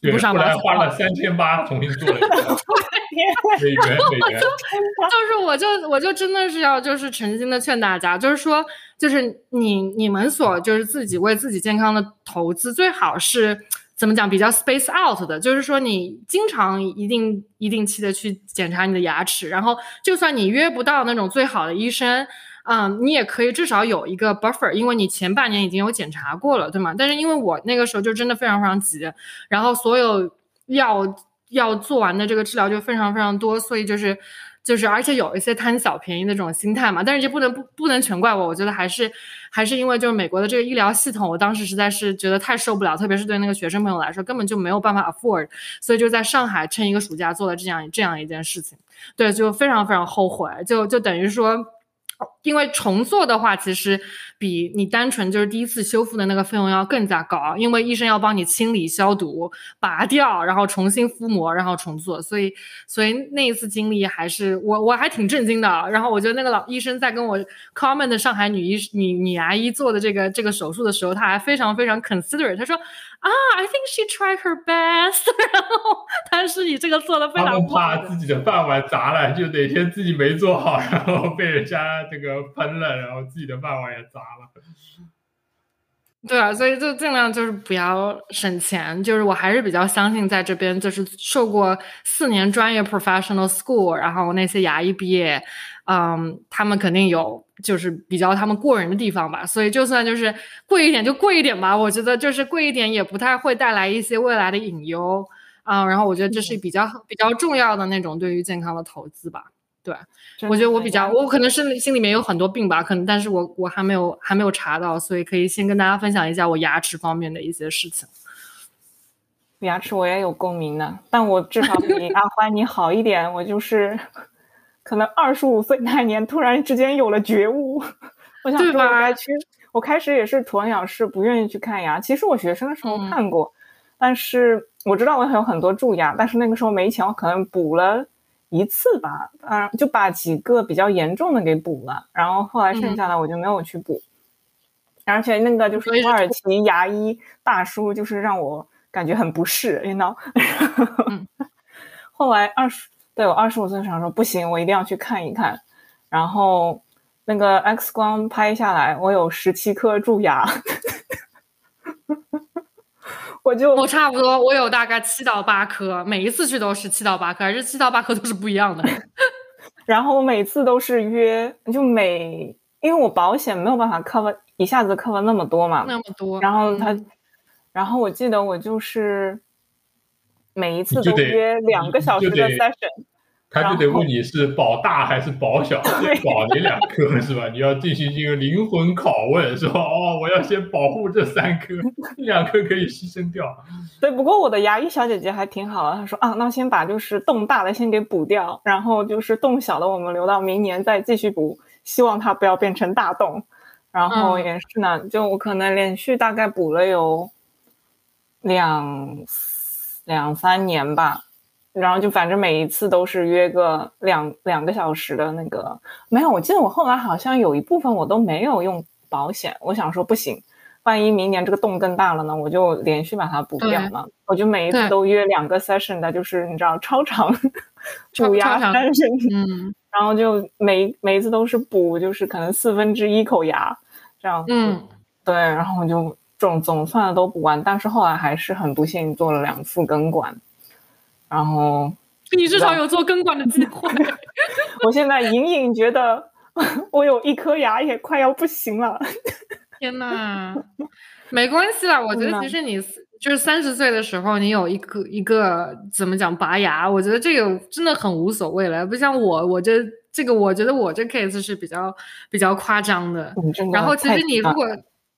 对，不上班花了三千八重新做了一个 美元美元。就是我就我就真的是要就是诚心的劝大家，就是说就是你你们所就是自己为自己健康的投资，最好是怎么讲比较 space out 的，就是说你经常一定一定期的去检查你的牙齿，然后就算你约不到那种最好的医生。嗯，你也可以至少有一个 buffer，因为你前半年已经有检查过了，对吗？但是因为我那个时候就真的非常非常急，然后所有要要做完的这个治疗就非常非常多，所以就是就是，而且有一些贪小便宜的这种心态嘛。但是就不能不不能全怪我，我觉得还是还是因为就是美国的这个医疗系统，我当时实在是觉得太受不了，特别是对那个学生朋友来说，根本就没有办法 afford，所以就在上海趁一个暑假做了这样这样一件事情，对，就非常非常后悔，就就等于说。因为重做的话，其实比你单纯就是第一次修复的那个费用要更加高，因为医生要帮你清理、消毒、拔掉，然后重新敷膜，然后重做。所以，所以那一次经历还是我我还挺震惊的。然后我觉得那个老医生在跟我 comment 的上海女医女女牙医做的这个这个手术的时候，他还非常非常 considerate，他说啊，I think she tried her best，然后但是你这个做的非常他们怕自己的饭碗砸了，就哪天自己没做好，然后被人家。这个喷了，然后自己的饭碗也砸了。对啊，所以就尽量就是不要省钱。就是我还是比较相信，在这边就是受过四年专业 professional school，然后那些牙医毕业，嗯，他们肯定有就是比较他们过人的地方吧。所以就算就是贵一点就贵一点吧，我觉得就是贵一点也不太会带来一些未来的隐忧啊。然后我觉得这是比较比较重要的那种对于健康的投资吧。对，我觉得我比较，我可能是心里面有很多病吧，可能，但是我我还没有还没有查到，所以可以先跟大家分享一下我牙齿方面的一些事情。牙齿我也有共鸣的，但我至少比 阿欢你好一点，我就是可能二十五岁那年突然之间有了觉悟，我想说我该去，我开始也是鸵鸟式，不愿意去看牙。其实我学生的时候看过，但是我知道我有很多蛀牙，但是那个时候没钱，我可能补了。一次吧，啊，就把几个比较严重的给补了，然后后来剩下的我就没有去补，而且那个就是土耳其牙医大叔，就是让我感觉很不适，you know。后来二十，对我二十五岁时候说不行，我一定要去看一看，然后那个 X 光拍下来，我有十七颗蛀牙。我就我差不多，我有大概七到八颗，每一次去都是七到八颗，而这七到八颗都是不一样的。然后我每次都是约，就每因为我保险没有办法 cover 一下子 cover 那么多嘛，那么多。然后他，然后我记得我就是每一次都约两个小时的 session。他就得问你是保大还是保小，保哪两颗是吧？你要进行一个灵魂拷问，是吧？哦，我要先保护这三颗，两颗可以牺牲掉。对，不过我的牙医小姐姐还挺好的，她说啊，那先把就是洞大的先给补掉，然后就是洞小的我们留到明年再继续补，希望它不要变成大洞。然后也是呢，就我可能连续大概补了有两两三年吧。然后就反正每一次都是约个两两个小时的那个，没有，我记得我后来好像有一部分我都没有用保险。我想说不行，万一明年这个洞更大了呢，我就连续把它补掉嘛。我就每一次都约两个 session 的，就是你知道超长补牙 session，嗯，然后就每每一次都是补，就是可能四分之一口牙这样，嗯，对，然后就总总算都补完，但是后来还是很不幸做了两次根管。然后你至少有做根管的机会。我现在隐隐觉得 我有一颗牙也快要不行了。天呐，没关系啦，我觉得其实你就是三十岁的时候，你有一个一个怎么讲拔牙，我觉得这个真的很无所谓了。不像我，我这这个，我觉得我这 case 是比较比较夸张的。然后其实你如果。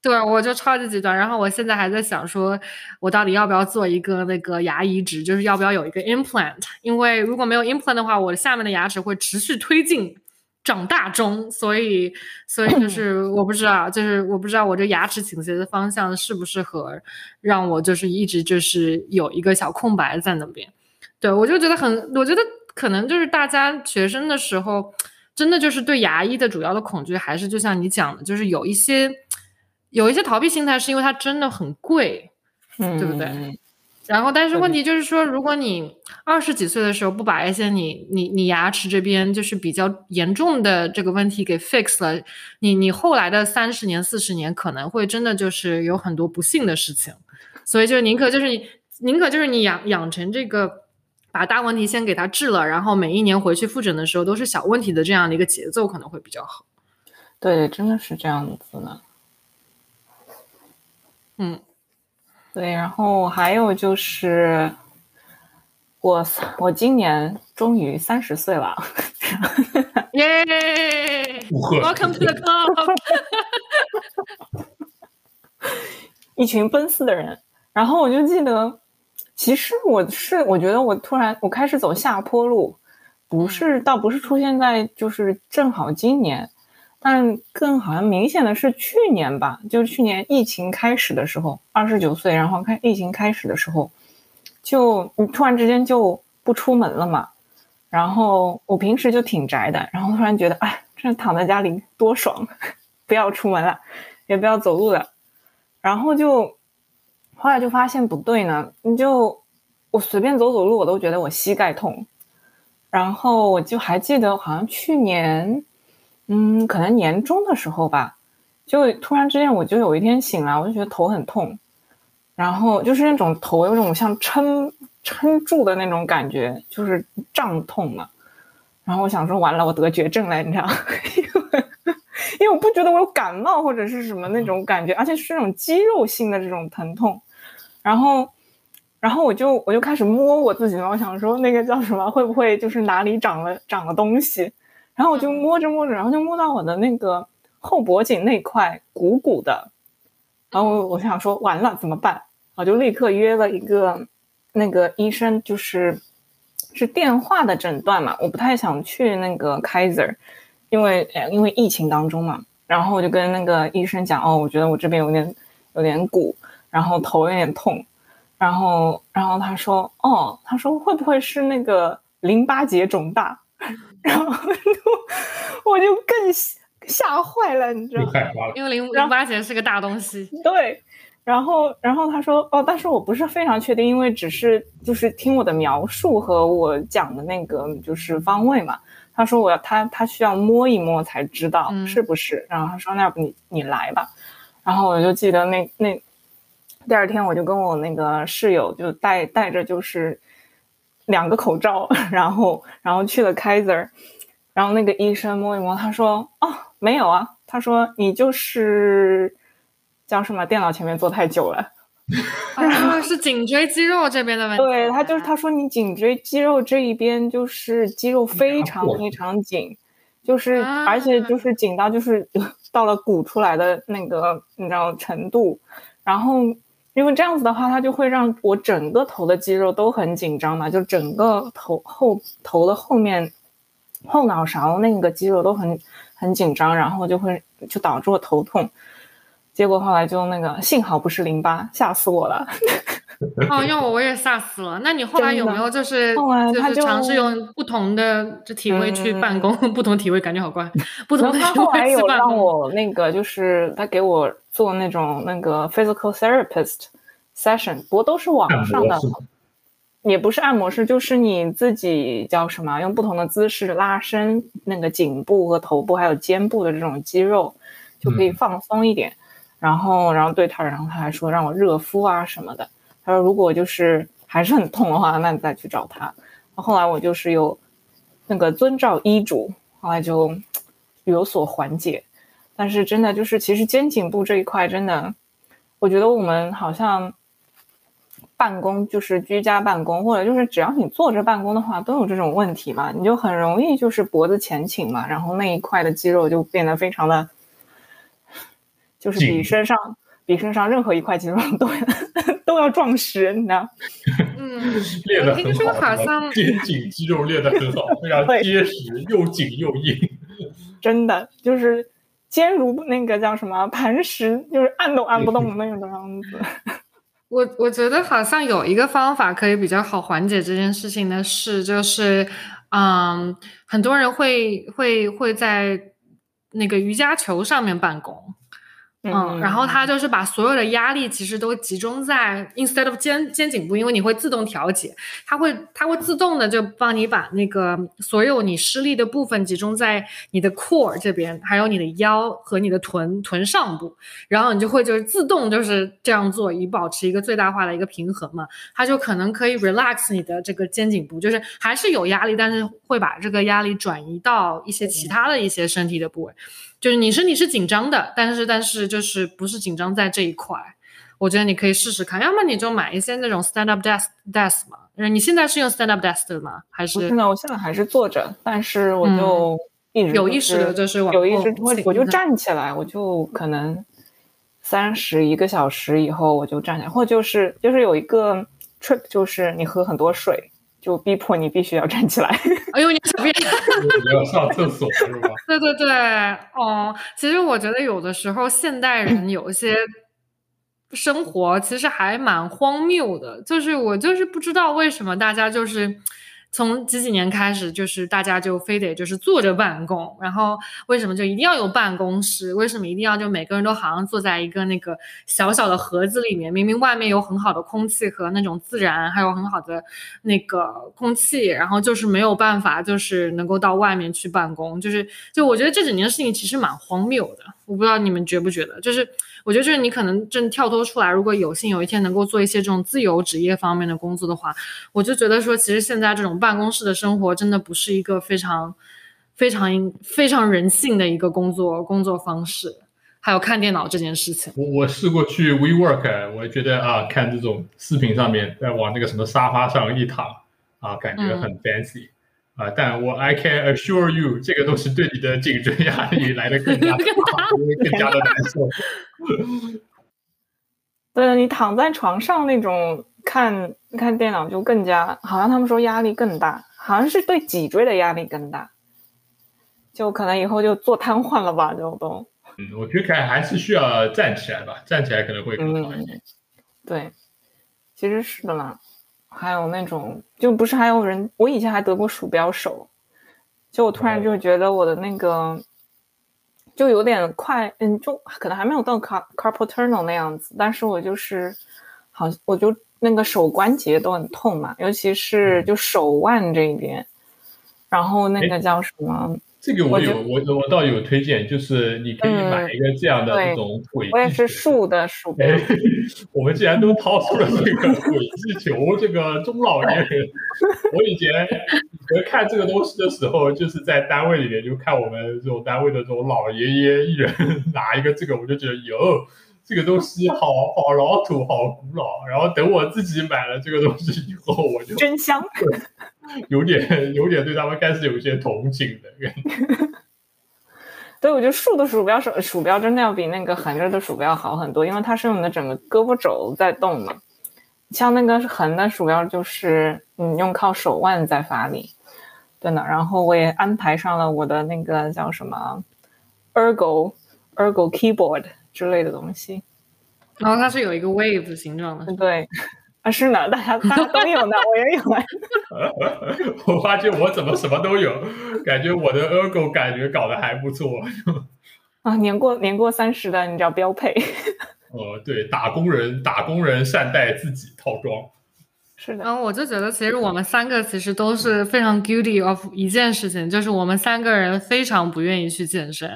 对，我就超级极端。然后我现在还在想，说我到底要不要做一个那个牙移植，就是要不要有一个 implant？因为如果没有 implant 的话，我下面的牙齿会持续推进长大中，所以，所以就是我不知道，就是我不知道我这牙齿倾斜的方向适不适合让我就是一直就是有一个小空白在那边。对我就觉得很，我觉得可能就是大家学生的时候，真的就是对牙医的主要的恐惧，还是就像你讲的，就是有一些。有一些逃避心态，是因为它真的很贵，嗯，对不对？然后，但是问题就是说，如果你二十几岁的时候不把一些你你你牙齿这边就是比较严重的这个问题给 fix 了，你你后来的三十年、四十年可能会真的就是有很多不幸的事情。所以就是宁可就是你宁可就是你养养成这个把大问题先给它治了，然后每一年回去复诊的时候都是小问题的这样的一个节奏可能会比较好。对，真的是这样子的。嗯，对，然后还有就是，我我今年终于三十岁了，耶！Welcome to the club，一群奔四的人。然后我就记得，其实我是我觉得我突然我开始走下坡路，不是倒不是出现在就是正好今年。但更好像明显的是去年吧，就去年疫情开始的时候，二十九岁，然后开疫情开始的时候，就你突然之间就不出门了嘛。然后我平时就挺宅的，然后突然觉得，哎，这躺在家里多爽，不要出门了，也不要走路了。然后就后来就发现不对呢，你就我随便走走路，我都觉得我膝盖痛。然后我就还记得，好像去年。嗯，可能年终的时候吧，就突然之间我就有一天醒来，我就觉得头很痛，然后就是那种头有种像撑撑住的那种感觉，就是胀痛嘛。然后我想说，完了，我得绝症了，你知道？因为因为我不觉得我有感冒或者是什么那种感觉，而且是那种肌肉性的这种疼痛。然后，然后我就我就开始摸我自己嘛，我想说那个叫什么，会不会就是哪里长了长了东西？然后我就摸着摸着，然后就摸到我的那个后脖颈那块鼓鼓的，然后我想说完了怎么办？我就立刻约了一个那个医生，就是是电话的诊断嘛。我不太想去那个 Kaiser，因为因为疫情当中嘛。然后我就跟那个医生讲，哦，我觉得我这边有点有点鼓，然后头有点痛，然后然后他说，哦，他说会不会是那个淋巴结肿大？然后我就 更吓坏了，你知道吗？因为淋淋巴结是个大东西。对，然后然后他说哦，但是我不是非常确定，因为只是就是听我的描述和我讲的那个就是方位嘛。他说我要他他需要摸一摸才知道是不是。然后他说那要不你你来吧。然后我就记得那那第二天我就跟我那个室友就带带着就是。两个口罩，然后然后去了 Kaiser，然后那个医生摸一摸，他说：“哦，没有啊。”他说：“你就是叫什么？电脑前面坐太久了。”啊，是颈椎肌肉这边的问题。对他就是他说你颈椎肌肉这一边就是肌肉非常非常紧，就是而且就是紧到就是到了鼓出来的那个你知道程度，然后。因为这样子的话，它就会让我整个头的肌肉都很紧张嘛，就整个头后头的后面后脑勺那个肌肉都很很紧张，然后就会就导致我头痛。结果后来就那个幸好不是淋巴，吓死我了。哦，要我我也吓死了。那你后来有没有就是就是尝试用不同的这体位去办公？不同体位感觉好怪。不同的他后来有让我那个就是他给我做那种那个 physical therapist session，不过都是网上的，也不是按摩师，就是你自己叫什么，用不同的姿势拉伸那个颈部和头部还有肩部的这种肌肉，就可以放松一点。然后，然后对他，然后他还说让我热敷啊什么的。他说如果就是还是很痛的话，那你再去找他。后来我就是有那个遵照医嘱，后来就有所缓解。但是真的就是，其实肩颈部这一块真的，我觉得我们好像办公就是居家办公，或者就是只要你坐着办公的话，都有这种问题嘛。你就很容易就是脖子前倾嘛，然后那一块的肌肉就变得非常的。就是比身上比身上任何一块肌肉都都要壮实，你知道？嗯，练的很好，好像肩颈肌肉练的很好，非常结实，又紧又硬。真的就是坚如那个叫什么磐石，就是按都按不动的那种样子。我我觉得好像有一个方法可以比较好缓解这件事情的事，就是嗯，很多人会会会在那个瑜伽球上面办公。嗯，然后它就是把所有的压力其实都集中在 instead of 肩肩颈部，因为你会自动调节，它会它会自动的就帮你把那个所有你施力的部分集中在你的 core 这边，还有你的腰和你的臀臀上部，然后你就会就是自动就是这样做，以保持一个最大化的一个平衡嘛，它就可能可以 relax 你的这个肩颈部，就是还是有压力，但是会把这个压力转移到一些其他的一些身体的部位。就是你身体是紧张的，但是但是就是不是紧张在这一块，我觉得你可以试试看，要么你就买一些那种 stand up desk desk 嘛。你现在是用 stand up desk 的吗？还是？现在我现在还是坐着，但是我就一直有意识的就是有意识，我我就站起来，我就可能三十一个小时以后我就站起来，或就是就是有一个 trick，就是你喝很多水。就逼迫你必须要站起来。哎呦，你小便，你要上厕所是吧？对对对，哦，其实我觉得有的时候现代人 有一些生活其实还蛮荒谬的，就是我就是不知道为什么大家就是。从几几年开始，就是大家就非得就是坐着办公，然后为什么就一定要有办公室？为什么一定要就每个人都好像坐在一个那个小小的盒子里面？明明外面有很好的空气和那种自然，还有很好的那个空气，然后就是没有办法，就是能够到外面去办公。就是就我觉得这整件事情其实蛮荒谬的，我不知道你们觉不觉得？就是。我觉得就是你可能正跳脱出来，如果有幸有一天能够做一些这种自由职业方面的工作的话，我就觉得说，其实现在这种办公室的生活真的不是一个非常、非常、非常人性的一个工作工作方式。还有看电脑这件事情，我我试过去 WeWork，我觉得啊，看这种视频上面在往那个什么沙发上一躺啊，感觉很 fancy。啊！但我 I can assure you，这个东西对你的颈椎压力来的更加大，更加的难受。对，你躺在床上那种看看电脑就更加，好像他们说压力更大，好像是对脊椎的压力更大，就可能以后就坐瘫痪了吧，就都。嗯，我觉得还还是需要站起来吧，站起来可能会更好一点。对，其实是的嘛。还有那种，就不是还有人，我以前还得过鼠标手，就我突然就觉得我的那个就有点快，嗯，就可能还没有到 car carpal tunnel 那样子，但是我就是好，我就那个手关节都很痛嘛，尤其是就手腕这边，然后那个叫什么？这个我有，我我倒有推荐，就是你可以买一个这样的这种轨迹。我也是竖的鼠标。我们既然都掏出了这个轨迹球，这个中老年人，我以前以前看这个东西的时候，就是在单位里面就看我们这种单位的这种老爷爷一人拿一个这个，我就觉得哟，这个东西好好老土，好古老。然后等我自己买了这个东西以后，我就真香。有点有点对他们开始有一些同情的感觉。对，我觉得竖的鼠标手鼠标真的要比那个横着的鼠标好很多，因为它是用你的整个胳膊肘在动嘛。像那个横的鼠标，就是你用靠手腕在发力。对的，然后我也安排上了我的那个叫什么 Ergo Ergo Keyboard 之类的东西。然后它是有一个 wave 形状的。对。啊，是呢，大家大家都有呢，我也有啊。我发现我怎么什么都有，感觉我的 Ergo 感觉搞得还不错。啊，年过年过三十的，你知道标配。呃，对，打工人打工人善待自己套装。是的，然后我就觉得，其实我们三个其实都是非常 guilty of 一件事情，就是我们三个人非常不愿意去健身，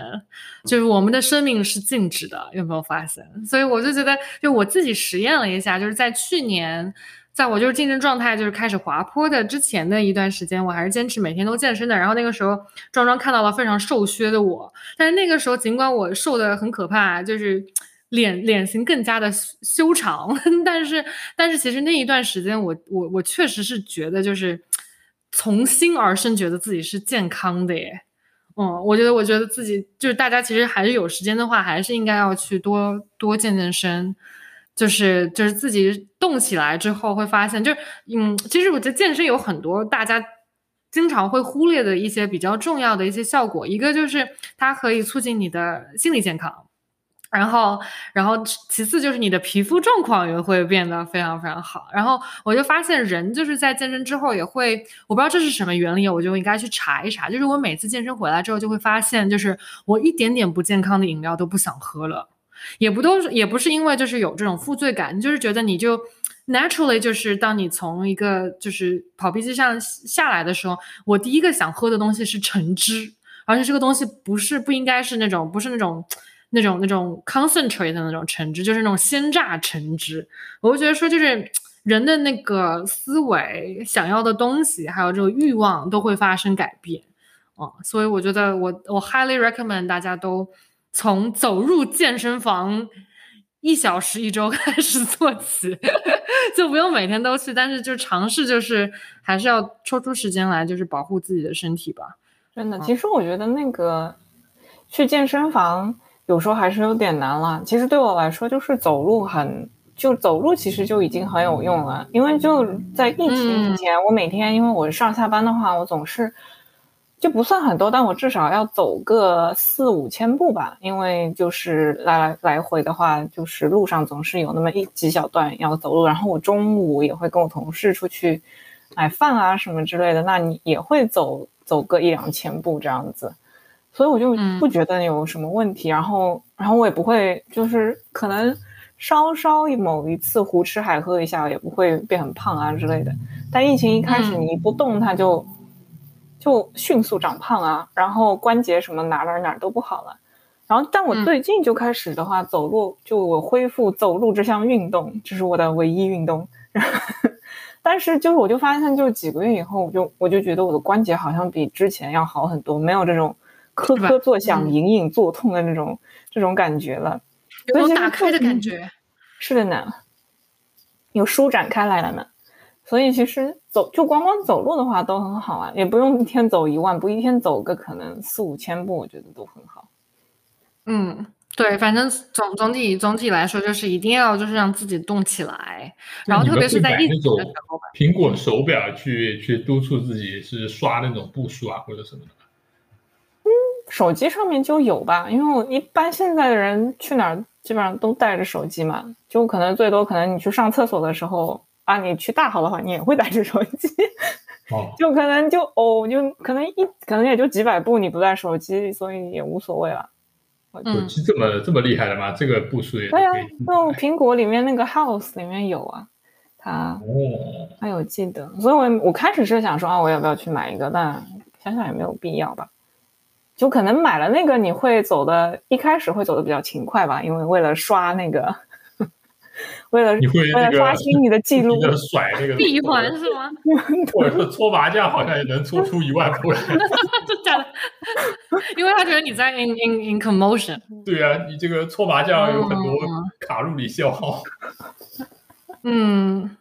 就是我们的生命是静止的，有没有发现？所以我就觉得，就我自己实验了一下，就是在去年，在我就是竞争状态就是开始滑坡的之前的一段时间，我还是坚持每天都健身的。然后那个时候，壮壮看到了非常瘦削的我，但是那个时候尽管我瘦的很可怕，就是。脸脸型更加的 修长，但是但是其实那一段时间，我我我确实是觉得就是从心而生，觉得自己是健康的耶。嗯，我觉得我觉得自己就是大家其实还是有时间的话，还是应该要去多多健健身，就是就是自己动起来之后会发现，就是嗯，其实我觉得健身有很多大家经常会忽略的一些比较重要的一些效果，一个就是它可以促进你的心理健康。然后，然后其次就是你的皮肤状况也会变得非常非常好。然后我就发现，人就是在健身之后也会，我不知道这是什么原理，我就应该去查一查。就是我每次健身回来之后，就会发现，就是我一点点不健康的饮料都不想喝了。也不都是也不是因为就是有这种负罪感，你就是觉得你就 naturally 就是当你从一个就是跑步机上下来的时候，我第一个想喝的东西是橙汁，而且这个东西不是不应该是那种不是那种那种那种 concentrate 的那种橙汁，就是那种鲜榨橙汁。我就觉得说就是人的那个思维、想要的东西，还有这个欲望都会发生改变。哦，所以我觉得我我 highly recommend 大家都从走入健身房一小时一周 开始做起，就不用每天都去，但是就尝试就是还是要抽出时间来，就是保护自己的身体吧。真的，其实我觉得那个去健身房有时候还是有点难了。其实对我来说，就是走路很就走路其实就已经很有用了，因为就在疫情之前，我每天因为我上下班的话，我总是。就不算很多，但我至少要走个四五千步吧，因为就是来来来回的话，就是路上总是有那么一几小段要走路。然后我中午也会跟我同事出去买饭啊什么之类的，那你也会走走个一两千步这样子，所以我就不觉得有什么问题。然后，然后我也不会就是可能稍稍某一次胡吃海喝一下，也不会变很胖啊之类的。但疫情一开始，你一不动，它就。就迅速长胖啊，然后关节什么哪哪哪都不好了，然后但我最近就开始的话，走路就我恢复走路这项运动，这是我的唯一运动。但是就是我就发现，就几个月以后，我就我就觉得我的关节好像比之前要好很多，没有这种磕磕作响、隐隐作痛的那种这种感觉了，有打开的感觉。是的呢，有舒展开来了呢。所以其实走就光光走路的话都很好啊，也不用一天走一万步，一天走个可能四五千步，我觉得都很好。嗯，对，反正总总体总体来说，就是一定要就是让自己动起来，然后特别是在疫情的时候，苹果手表去去督促自己是刷那种步数啊或者什么的。嗯，手机上面就有吧，因为我一般现在的人去哪儿基本上都带着手机嘛，就可能最多可能你去上厕所的时候。啊，你去大号的话，你也会带着手机，就可能就哦，就可能一可能也就几百步，你不带手机，所以也无所谓了。手机这么这么厉害的吗？这个步数也对啊，就苹果里面那个 House 里面有啊，它哦，还有记得，所以我我开始是想说啊，我要不要去买一个？但想想也没有必要吧，就可能买了那个，你会走的，一开始会走的比较勤快吧，因为为了刷那个。为了为了刷新你的记录，甩那个闭环是吗？或者说搓麻将，好像也能搓出一万步来。真的？因为他觉得你在 in in in commotion。对啊，你这个搓麻将有很多卡路里消耗。嗯，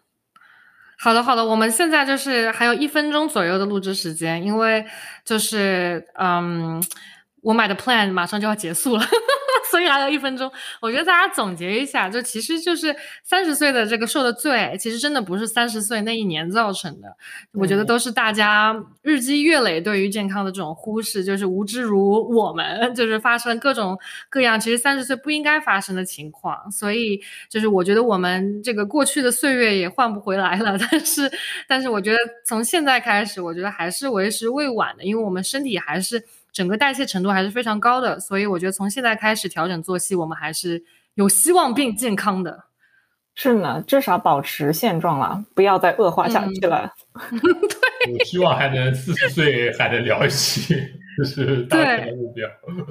好的好的，我们现在就是还有一分钟左右的录制时间，因为就是嗯。我买的 plan 马上就要结束了，所以还有一分钟。我觉得大家总结一下，就其实就是三十岁的这个受的罪，其实真的不是三十岁那一年造成的。我觉得都是大家日积月累对于健康的这种忽视，就是无知如我们，就是发生各种各样其实三十岁不应该发生的情况。所以就是我觉得我们这个过去的岁月也换不回来了。但是，但是我觉得从现在开始，我觉得还是为时未晚的，因为我们身体还是。整个代谢程度还是非常高的，所以我觉得从现在开始调整作息，我们还是有希望并健康的。是呢，至少保持现状了，不要再恶化下去了。对，我希望还能四十岁还能聊一期，这是当前的目标。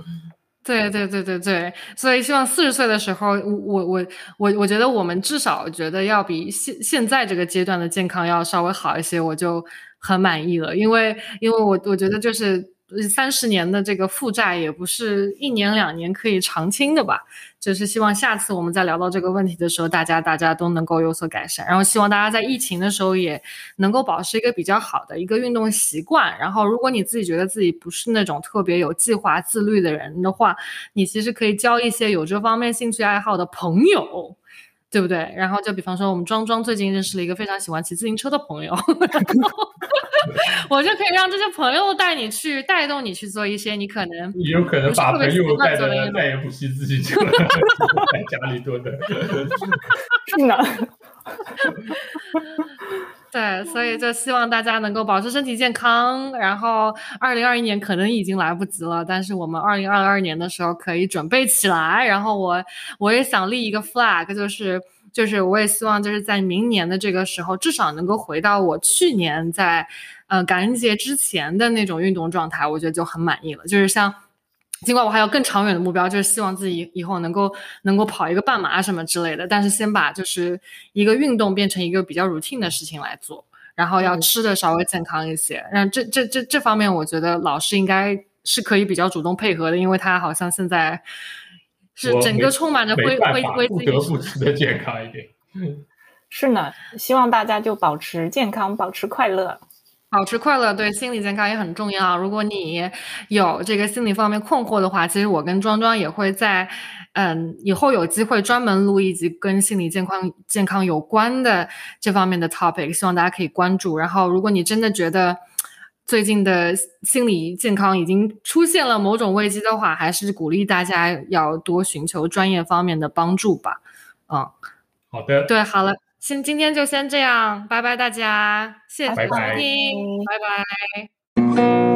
对对对对对，所以希望四十岁的时候，我我我我我觉得我们至少觉得要比现现在这个阶段的健康要稍微好一些，我就很满意了。因为因为我我觉得就是。三十年的这个负债也不是一年两年可以偿清的吧？就是希望下次我们再聊到这个问题的时候，大家大家都能够有所改善。然后希望大家在疫情的时候也能够保持一个比较好的一个运动习惯。然后如果你自己觉得自己不是那种特别有计划自律的人的话，你其实可以交一些有这方面兴趣爱好的朋友。对不对？然后就比方说，我们庄庄最近认识了一个非常喜欢骑自行车的朋友，我就可以让这些朋友带你去，带动你去做一些你可能你有可能把朋友带的再也不骑自行车了，在家里蹲的，是的。对，所以就希望大家能够保持身体健康。然后，二零二一年可能已经来不及了，但是我们二零二二年的时候可以准备起来。然后我我也想立一个 flag，就是就是我也希望就是在明年的这个时候，至少能够回到我去年在呃感恩节之前的那种运动状态，我觉得就很满意了。就是像。尽管我还有更长远的目标，就是希望自己以后能够能够跑一个半马什么之类的，但是先把就是一个运动变成一个比较 routine 的事情来做，然后要吃的稍微健康一些。然后这这这这方面，我觉得老师应该是可以比较主动配合的，因为他好像现在是整个充满着灰灰灰不得不吃的健康一点。是呢，希望大家就保持健康，保持快乐。保持快乐对心理健康也很重要。如果你有这个心理方面困惑的话，其实我跟庄庄也会在，嗯，以后有机会专门录一集跟心理健康健康有关的这方面的 topic，希望大家可以关注。然后，如果你真的觉得最近的心理健康已经出现了某种危机的话，还是鼓励大家要多寻求专业方面的帮助吧。嗯，好的，对，好了。先今天就先这样，拜拜大家，谢谢收听，拜拜。